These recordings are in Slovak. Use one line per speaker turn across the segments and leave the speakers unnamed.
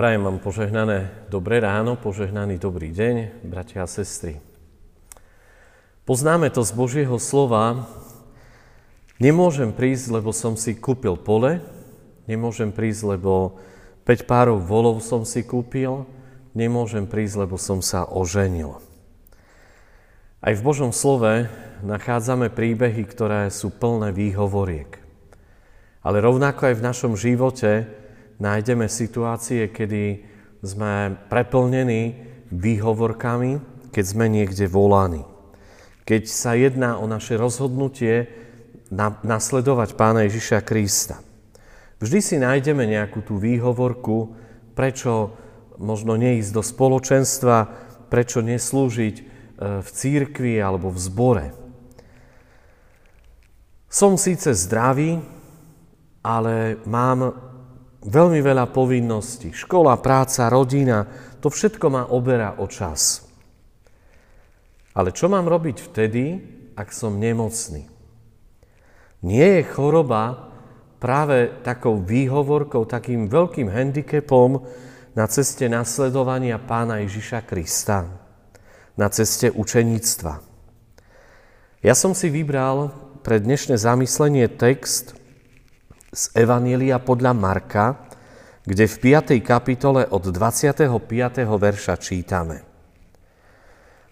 Prajem vám požehnané dobré ráno, požehnaný dobrý deň, bratia a sestry. Poznáme to z Božieho slova. Nemôžem prísť, lebo som si kúpil pole, nemôžem prísť, lebo 5 párov volov som si kúpil, nemôžem prísť, lebo som sa oženil. Aj v Božom slove nachádzame príbehy, ktoré sú plné výhovoriek. Ale rovnako aj v našom živote nájdeme situácie, kedy sme preplnení výhovorkami, keď sme niekde volaní. Keď sa jedná o naše rozhodnutie nasledovať Pána Ježiša Krista. Vždy si nájdeme nejakú tú výhovorku, prečo možno neísť do spoločenstva, prečo neslúžiť e, v církvi alebo v zbore. Som síce zdravý, ale mám veľmi veľa povinností. Škola, práca, rodina, to všetko ma oberá o čas. Ale čo mám robiť vtedy, ak som nemocný? Nie je choroba práve takou výhovorkou, takým veľkým handicapom na ceste nasledovania pána Ježiša Krista, na ceste učeníctva. Ja som si vybral pre dnešné zamyslenie text z Evanielia podľa Marka, kde v 5. kapitole od 25. verša čítame.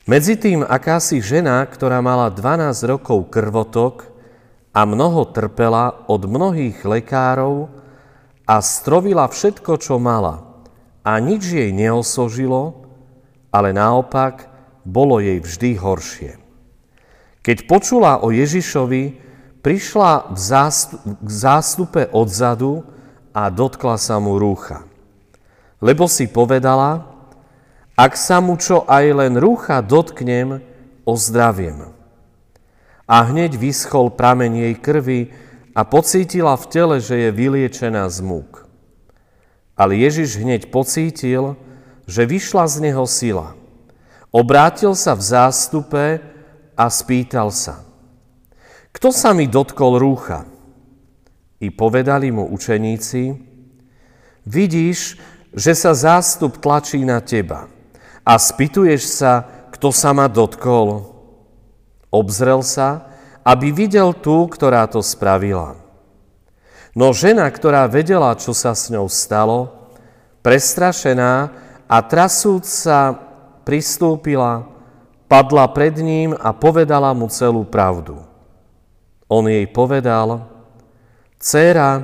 Medzi tým akási žena, ktorá mala 12 rokov krvotok a mnoho trpela od mnohých lekárov a strovila všetko, čo mala a nič jej neosožilo, ale naopak bolo jej vždy horšie. Keď počula o Ježišovi, prišla k zástupe odzadu a dotkla sa mu rúcha. Lebo si povedala, ak sa mu čo aj len rúcha dotknem, ozdraviem. A hneď vyschol prameň jej krvi a pocítila v tele, že je vyliečená z múk. Ale Ježiš hneď pocítil, že vyšla z neho sila. Obrátil sa v zástupe a spýtal sa – kto sa mi dotkol rúcha? I povedali mu učeníci, vidíš, že sa zástup tlačí na teba a spýtuješ sa, kto sa ma dotkol. Obzrel sa, aby videl tú, ktorá to spravila. No žena, ktorá vedela, čo sa s ňou stalo, prestrašená a trasúca pristúpila, padla pred ním a povedala mu celú pravdu. On jej povedal, Céra,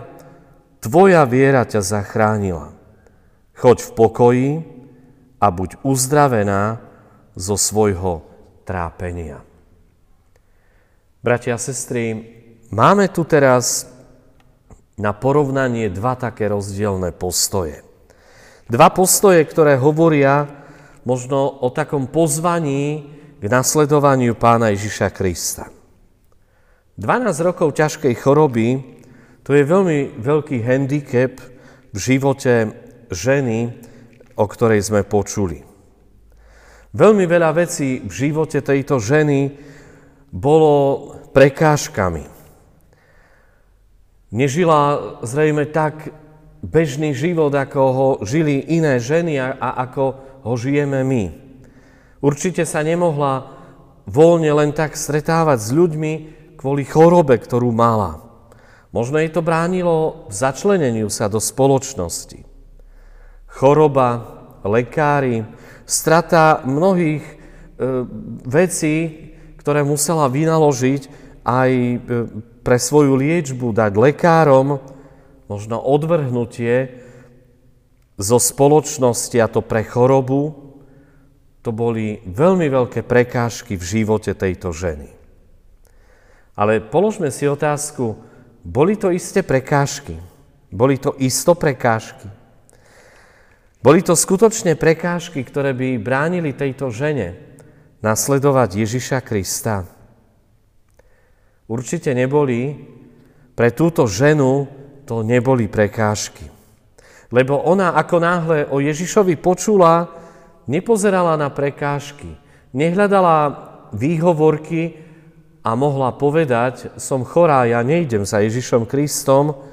tvoja viera ťa zachránila. Choď v pokoji a buď uzdravená zo svojho trápenia. Bratia a sestry, máme tu teraz na porovnanie dva také rozdielne postoje. Dva postoje, ktoré hovoria možno o takom pozvaní k nasledovaniu pána Ježiša Krista. 12 rokov ťažkej choroby, to je veľmi veľký handicap v živote ženy, o ktorej sme počuli. Veľmi veľa vecí v živote tejto ženy bolo prekážkami. Nežila zrejme tak bežný život, ako ho žili iné ženy a, ako ho žijeme my. Určite sa nemohla voľne len tak stretávať s ľuďmi, kvôli chorobe, ktorú mala. Možno jej to bránilo v začleneniu sa do spoločnosti. Choroba, lekári, strata mnohých e, vecí, ktoré musela vynaložiť aj e, pre svoju liečbu, dať lekárom, možno odvrhnutie zo spoločnosti a to pre chorobu, to boli veľmi veľké prekážky v živote tejto ženy. Ale položme si otázku, boli to isté prekážky? Boli to isto prekážky? Boli to skutočne prekážky, ktoré by bránili tejto žene nasledovať Ježiša Krista? Určite neboli. Pre túto ženu to neboli prekážky. Lebo ona ako náhle o Ježišovi počula, nepozerala na prekážky, nehľadala výhovorky, a mohla povedať, som chorá, ja nejdem za Ježišom Kristom,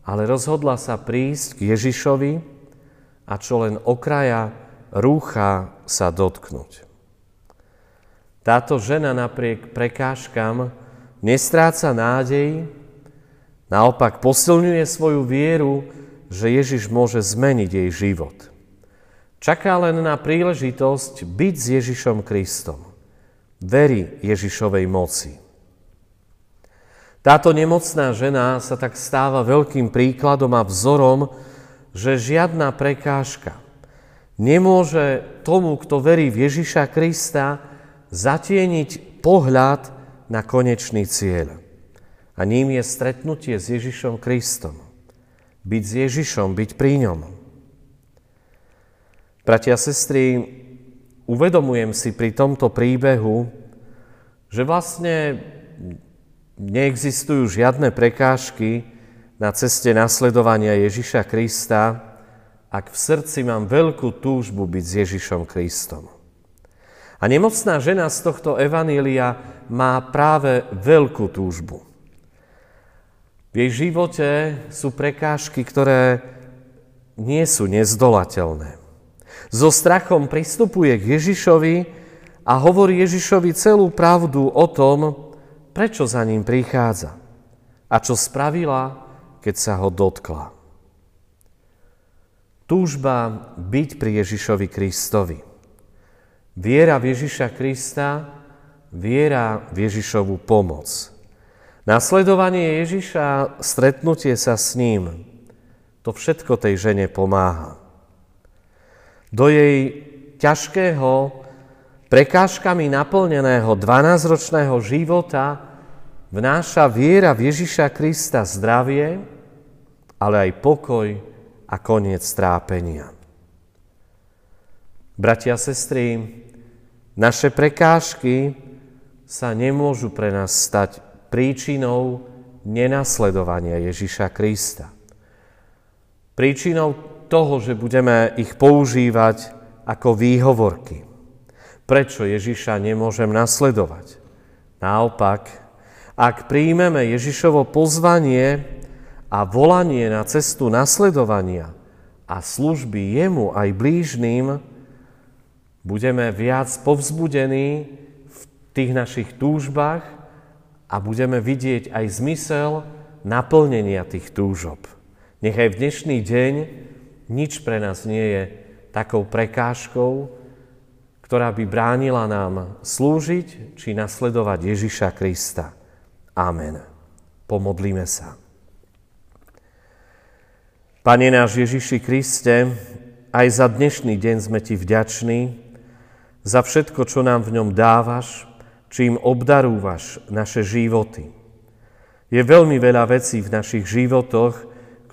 ale rozhodla sa prísť k Ježišovi a čo len okraja rúcha sa dotknúť. Táto žena napriek prekážkam nestráca nádej, naopak posilňuje svoju vieru, že Ježiš môže zmeniť jej život. Čaká len na príležitosť byť s Ježišom Kristom. Verí Ježišovej moci. Táto nemocná žena sa tak stáva veľkým príkladom a vzorom, že žiadna prekážka nemôže tomu, kto verí v Ježiša Krista, zatieniť pohľad na konečný cieľ. A ním je stretnutie s Ježišom Kristom. Byť s Ježišom, byť pri ňom. Bratia a sestry, uvedomujem si pri tomto príbehu, že vlastne neexistujú žiadne prekážky na ceste nasledovania Ježiša Krista, ak v srdci mám veľkú túžbu byť s Ježišom Kristom. A nemocná žena z tohto evanília má práve veľkú túžbu. V jej živote sú prekážky, ktoré nie sú nezdolateľné. So strachom pristupuje k Ježišovi a hovorí Ježišovi celú pravdu o tom, prečo za ním prichádza a čo spravila, keď sa ho dotkla. Túžba byť pri Ježišovi Kristovi. Viera v Ježiša Krista, viera v Ježišovu pomoc. Nasledovanie Ježiša, stretnutie sa s ním, to všetko tej žene pomáha. Do jej ťažkého, prekážkami naplneného 12-ročného života vnáša viera v Ježiša Krista zdravie, ale aj pokoj, a koniec trápenia. Bratia a sestry, naše prekážky sa nemôžu pre nás stať príčinou nenasledovania Ježiša Krista. Príčinou toho, že budeme ich používať ako výhovorky. Prečo Ježiša nemôžem nasledovať? Naopak, ak príjmeme Ježišovo pozvanie, a volanie na cestu nasledovania a služby jemu aj blížným, budeme viac povzbudení v tých našich túžbách a budeme vidieť aj zmysel naplnenia tých túžob. Nechaj v dnešný deň nič pre nás nie je takou prekážkou, ktorá by bránila nám slúžiť či nasledovať Ježiša Krista. Amen. Pomodlíme sa. Pane náš Ježiši Kriste, aj za dnešný deň sme Ti vďační, za všetko, čo nám v ňom dávaš, čím obdarúvaš naše životy. Je veľmi veľa vecí v našich životoch,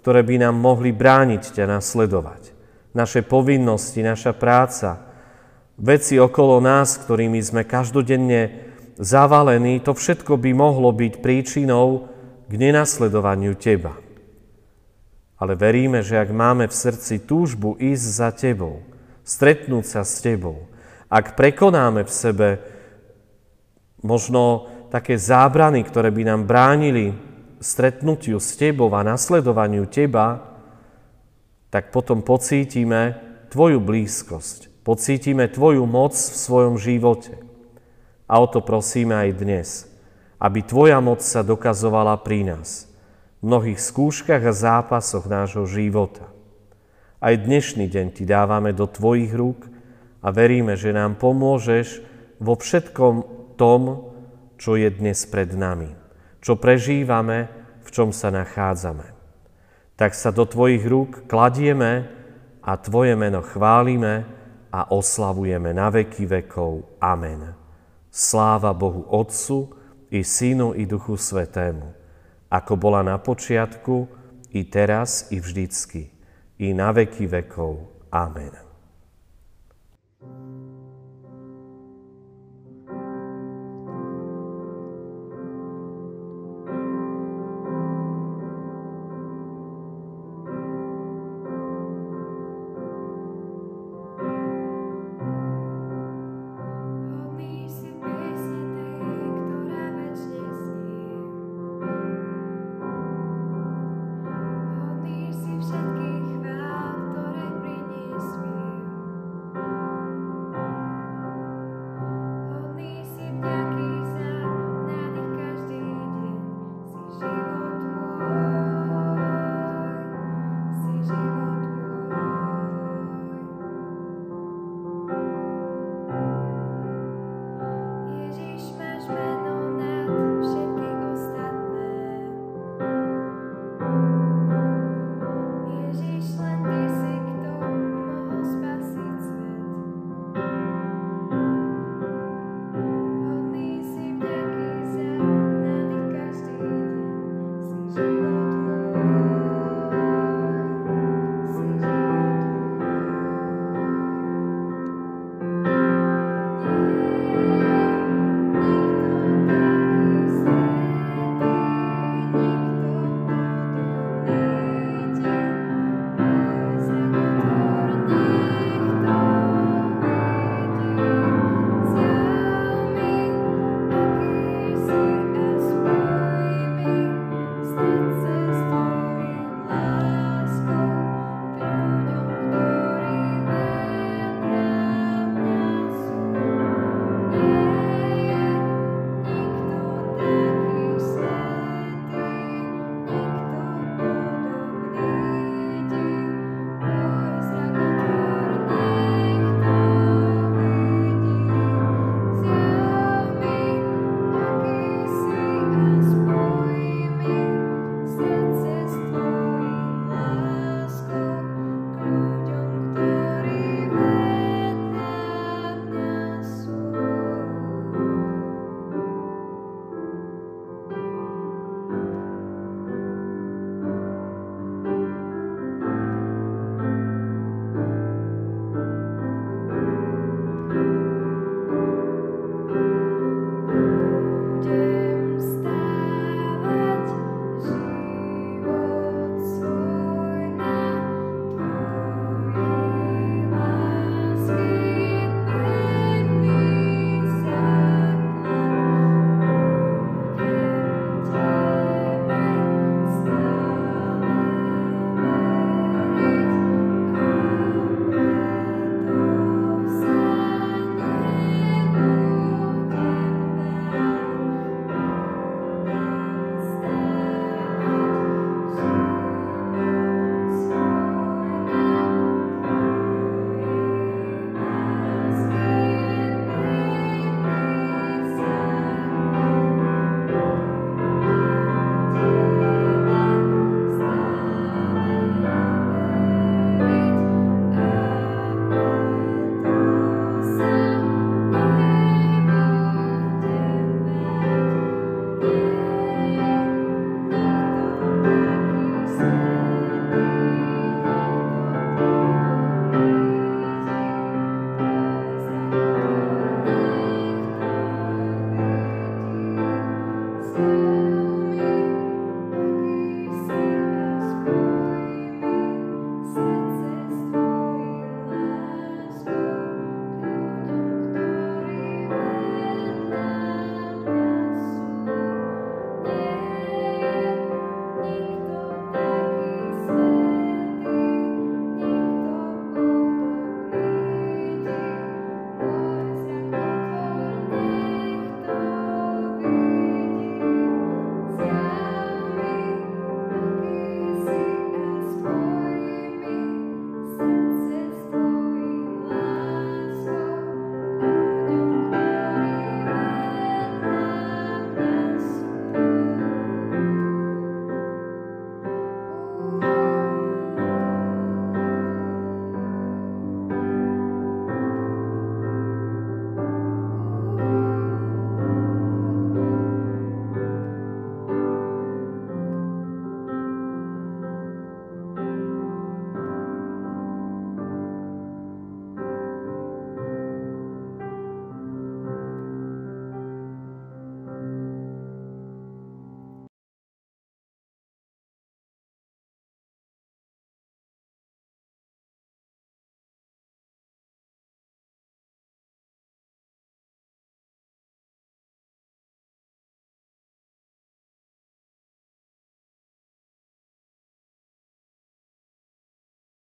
ktoré by nám mohli brániť ťa nasledovať. Naše povinnosti, naša práca, veci okolo nás, ktorými sme každodenne zavalení, to všetko by mohlo byť príčinou k nenasledovaniu Teba. Ale veríme, že ak máme v srdci túžbu ísť za Tebou, stretnúť sa s Tebou, ak prekonáme v sebe možno také zábrany, ktoré by nám bránili stretnutiu s Tebou a nasledovaniu Teba, tak potom pocítime Tvoju blízkosť, pocítime Tvoju moc v svojom živote. A o to prosíme aj dnes, aby Tvoja moc sa dokazovala pri nás mnohých skúškach a zápasoch nášho života. Aj dnešný deň Ti dávame do Tvojich rúk a veríme, že nám pomôžeš vo všetkom tom, čo je dnes pred nami, čo prežívame, v čom sa nachádzame. Tak sa do Tvojich rúk kladieme a Tvoje meno chválime a oslavujeme na veky vekov. Amen. Sláva Bohu Otcu i Synu i Duchu Svetému ako bola na počiatku, i teraz, i vždycky, i na veky vekov. Amen.